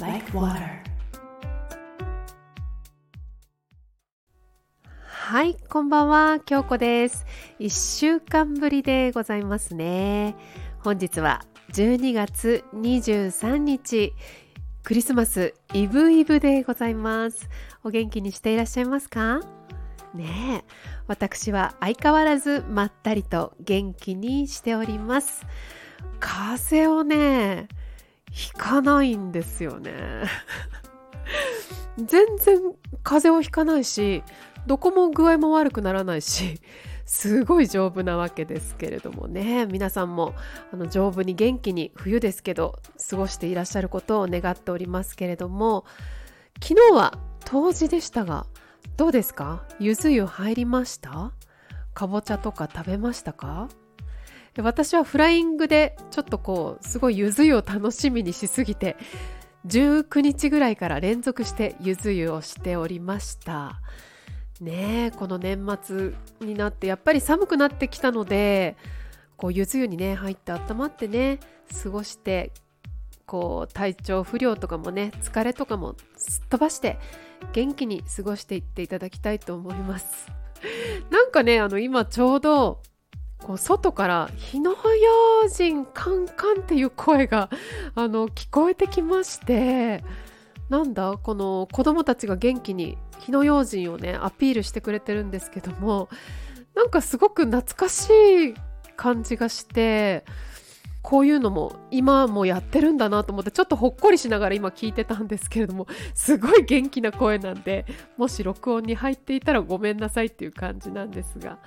like water. はいこんばんは。京子です。1週間ぶりでございますね。本日は12月23日クリスマスイブイブでございます。お元気にしていらっしゃいますか？ねえ。私は相変わらずまったりと元気にしております。風をねひかないんですよね。全然風邪をひかないしどこも具合も悪くならないしすごい丈夫なわけですけれどもね。皆さんもあの丈夫に元気に冬ですけど過ごしていらっしゃることを願っておりますけれども昨日は冬至でしたがどうですか？ゆず湯入りました？かぼちゃとか食べましたか？私はフライングでちょっとこうすごいゆず湯を楽しみにしすぎて19日ぐらいから連続してゆず湯をしておりました。ねえこの年末になってやっぱり寒くなってきたのでこうゆず湯にね入って温まってね過ごしてこう体調不良とかもね疲れとかもすっ飛ばして元気に過ごしていっていただきたいと思います。なんかねあの今ちょうどこう外から火の用心カンカンっていう声が あの聞こえてきましてなんだこの子供たちが元気に火の用心をねアピールしてくれてるんですけどもなんかすごく懐かしい感じがしてこういうのも今もやってるんだなと思ってちょっとほっこりしながら今聞いてたんですけれどもすごい元気な声なんでもし録音に入っていたらごめんなさいっていう感じなんですが。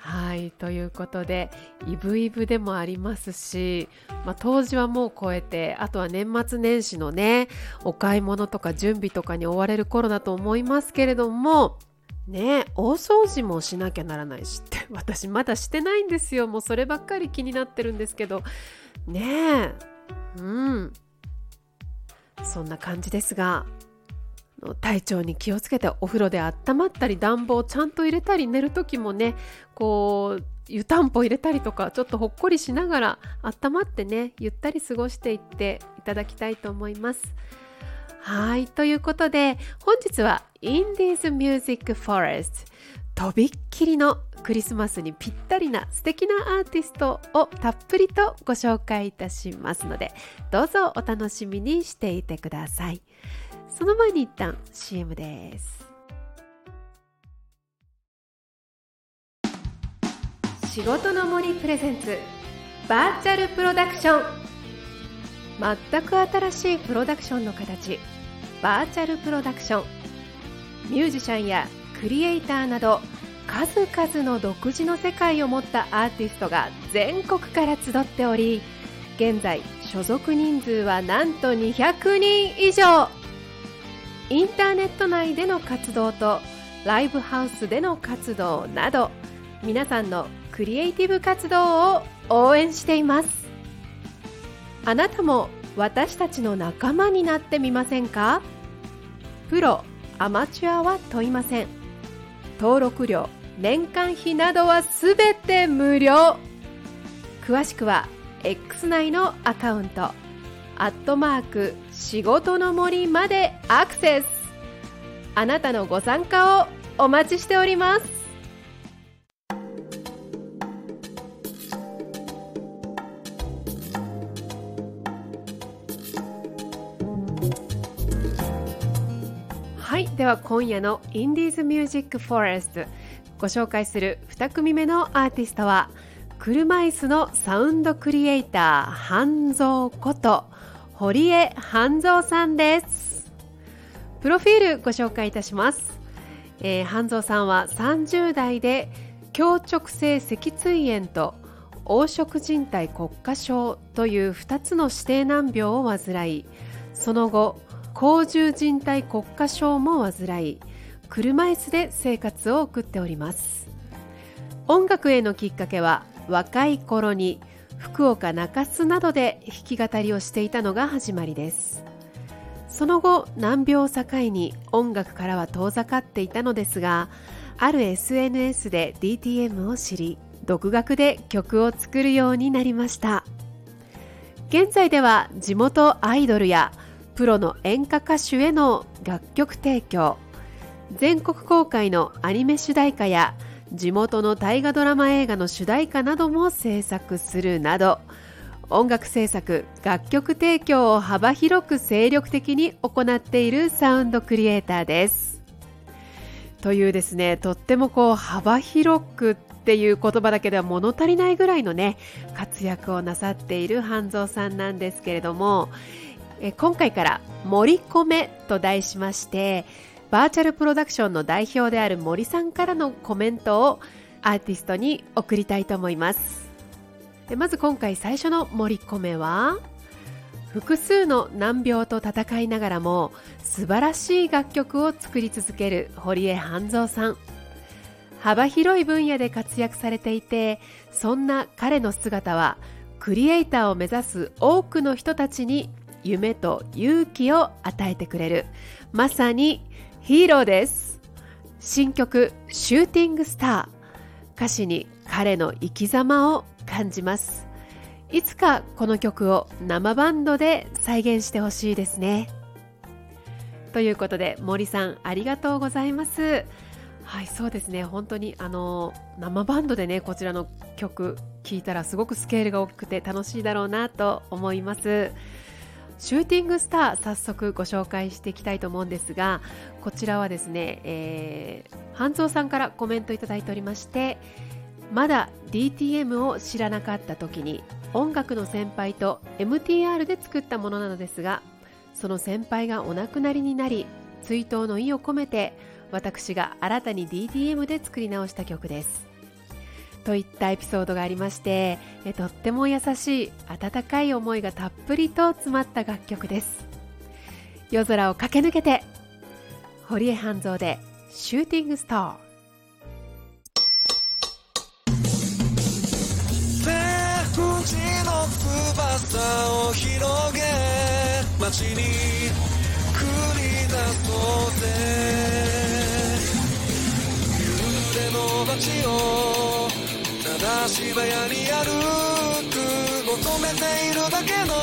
はいということでイブイブでもありますし、まあ、当時はもう超えてあとは年末年始のねお買い物とか準備とかに追われる頃だと思いますけれどもね大掃除もしなきゃならないしって 私まだしてないんですよ。もうそればっかり気になってるんですけどねえうん。そんな感じですが体調に気をつけてお風呂で温まったり暖房をちゃんと入れたり寝る時もねこう湯たんぽ入れたりとかちょっとほっこりしながら温まってねゆったり過ごしていっていただきたいと思います。はいということで本日は Indies Music Forest とびっきりのクリスマスにぴったりな素敵なアーティストをたっぷりとご紹介いたしますのでどうぞお楽しみにしていてください。その前に一旦 CM です。仕事の森プレゼンツバーチャルプロダクション。全く新しいプロダクションの形バーチャルプロダクション。ミュージシャンやクリエイターなど数々の独自の世界を持ったアーティストが全国から集っており現在所属人数はなんと200人以上。インターネット内での活動とライブハウスでの活動など皆さんのクリエイティブ活動を応援しています。あなたも私たちの仲間になってみませんか？プロアマチュアは問いません。登録料年間費などはすべて無料。詳しくは X 内のアカウントアットマーク仕事の森までアクセス。あなたのご参加をお待ちしております。はいでは今夜のインディーズミュージックフォレストご紹介する2組目のアーティストは車椅子のサウンドクリエイター半蔵こと堀江半蔵さんです。プロフィールご紹介いたします、えー、半蔵さんは30代で強直性脊椎炎と黄色人体骨化症という2つの指定難病を患いその後甲状人体骨化症も患い車椅子で生活を送っております。音楽へのきっかけは若い頃に福岡中洲などで弾き語りをしていたのが始まりです。その後難病を境に音楽からは遠ざかっていたのですがある SNS で DTM を知り独学で曲を作るようになりました。現在では地元アイドルやプロの演歌歌手への楽曲提供。全国公開のアニメ主題歌や地元の大河ドラマ映画の主題歌なども制作するなど音楽制作楽曲提供を幅広く精力的に行っているサウンドクリエイターです。というですねとってもこう幅広くっていう言葉だけでは物足りないぐらいのね活躍をなさっている半蔵さんなんですけれどもえ今回から「森米」と題しましてバーチャルプロダクションの代表である森さんからのコメントをアーティストに送りたいと思います。まず今回最初の森米は複数の難病と戦いながらも素晴らしい楽曲を作り続ける堀江半蔵さん。幅広い分野で活躍されていてそんな彼の姿はクリエイターを目指す多くの人たちに夢と勇気を与えてくれる。まさにヒーローです。新曲「シューティングスター」歌詞に彼の生き様を感じます。いつかこの曲を生バンドで再現してほしいですね。ということで森さんありがとうございます。はいそうですね。本当にあの生バンドでねこちらの曲聴いたらすごくスケールが大きくて楽しいだろうなと思います。シューティングスター早速ご紹介していきたいと思うんですがこちらはですね、えー、半蔵さんからコメントいただいておりましてまだ DTM を知らなかった時に音楽の先輩と MTR で作ったものなのですがその先輩がお亡くなりになり追悼の意を込めて私が新たに DTM で作り直した曲です。といったエピソードがありましてえとっても優しい温かい思いがたっぷりと詰まった楽曲です。夜空を駆け抜けて堀江半蔵でシューティングスター翼を広げ街に繰り出そうぜ。夕暮れの街をただ芝屋に歩く求めているだけの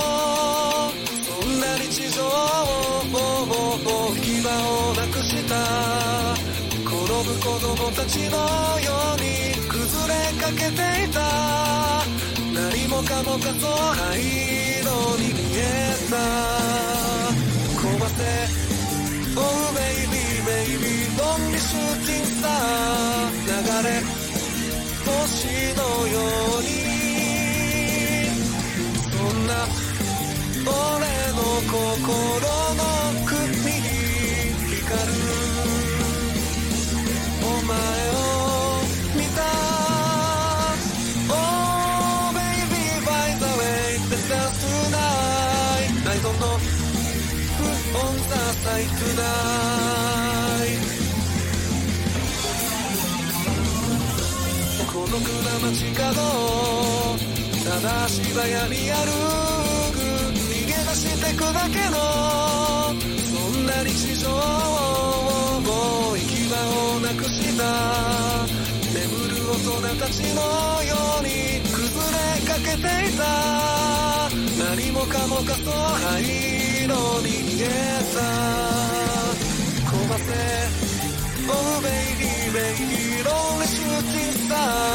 そんな日常を行き場をなくした転ぶ子供たちのように崩れかけていた何もかもかそう灰色に見えた壊せ Oh baby baby don't be shooting star. 流れ昔のようにそんな俺の心の首に光るお前を見た Oh baby by the way this is tonight ナイトの不穏さ最高だ孤独な街角ただ芝屋に歩く逃げ出してくだけのそんな日常をもう行き場をなくした眠る大人たちのように崩れかけていた何もかもかそう灰色に見えた壊せ Oh baby baby lonely shooting star.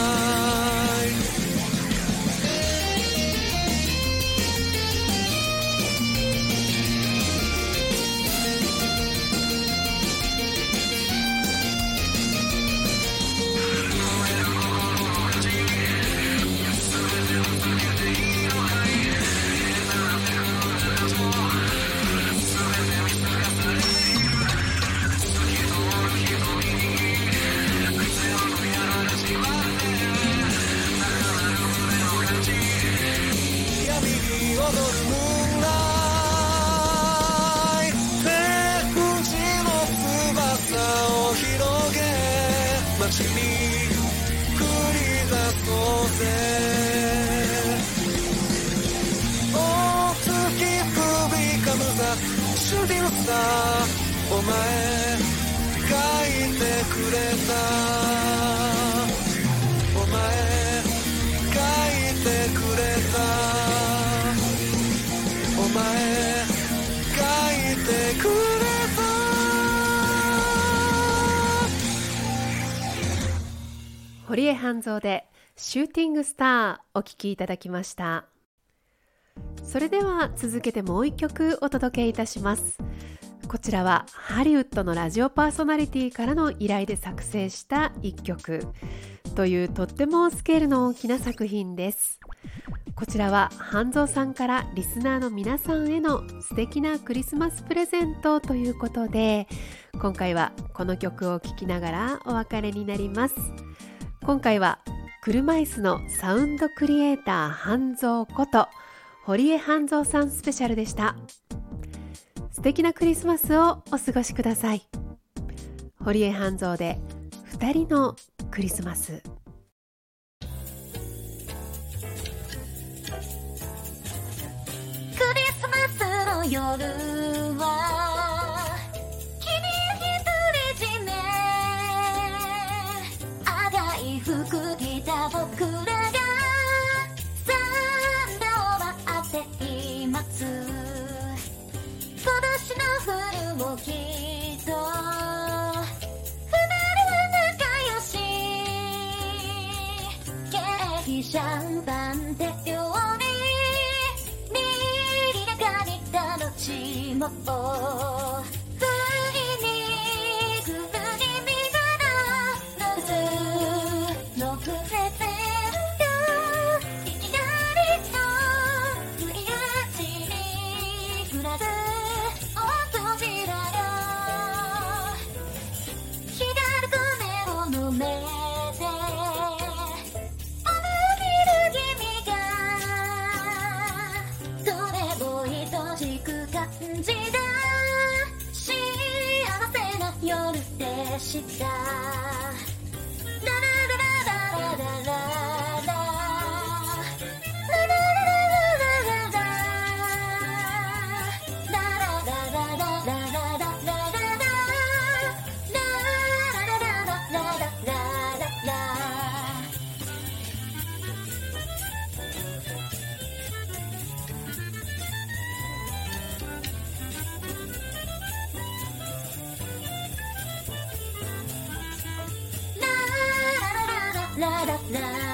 前書いてくれた。お前書いてくれた。お前書いてくれた。堀江半蔵でシューティングスターお聴きいただきました。それでは続けてもう一曲お届けいたします。こちらはハリウッドのラジオパーソナリティからの依頼で作成した一曲。というとってもスケールの大きな作品です。こちらは半蔵さんからリスナーの皆さんへの素敵なクリスマスプレゼントということで今回はこの曲を聴きながらお別れになります。今回は車椅子のサウンドクリエイター半蔵こと堀江半蔵さんスペシャルでした。素敵なクリスマスをお過ごしください。堀江半蔵で二人のクリスマス。クリスマスの夜。oh. la la la.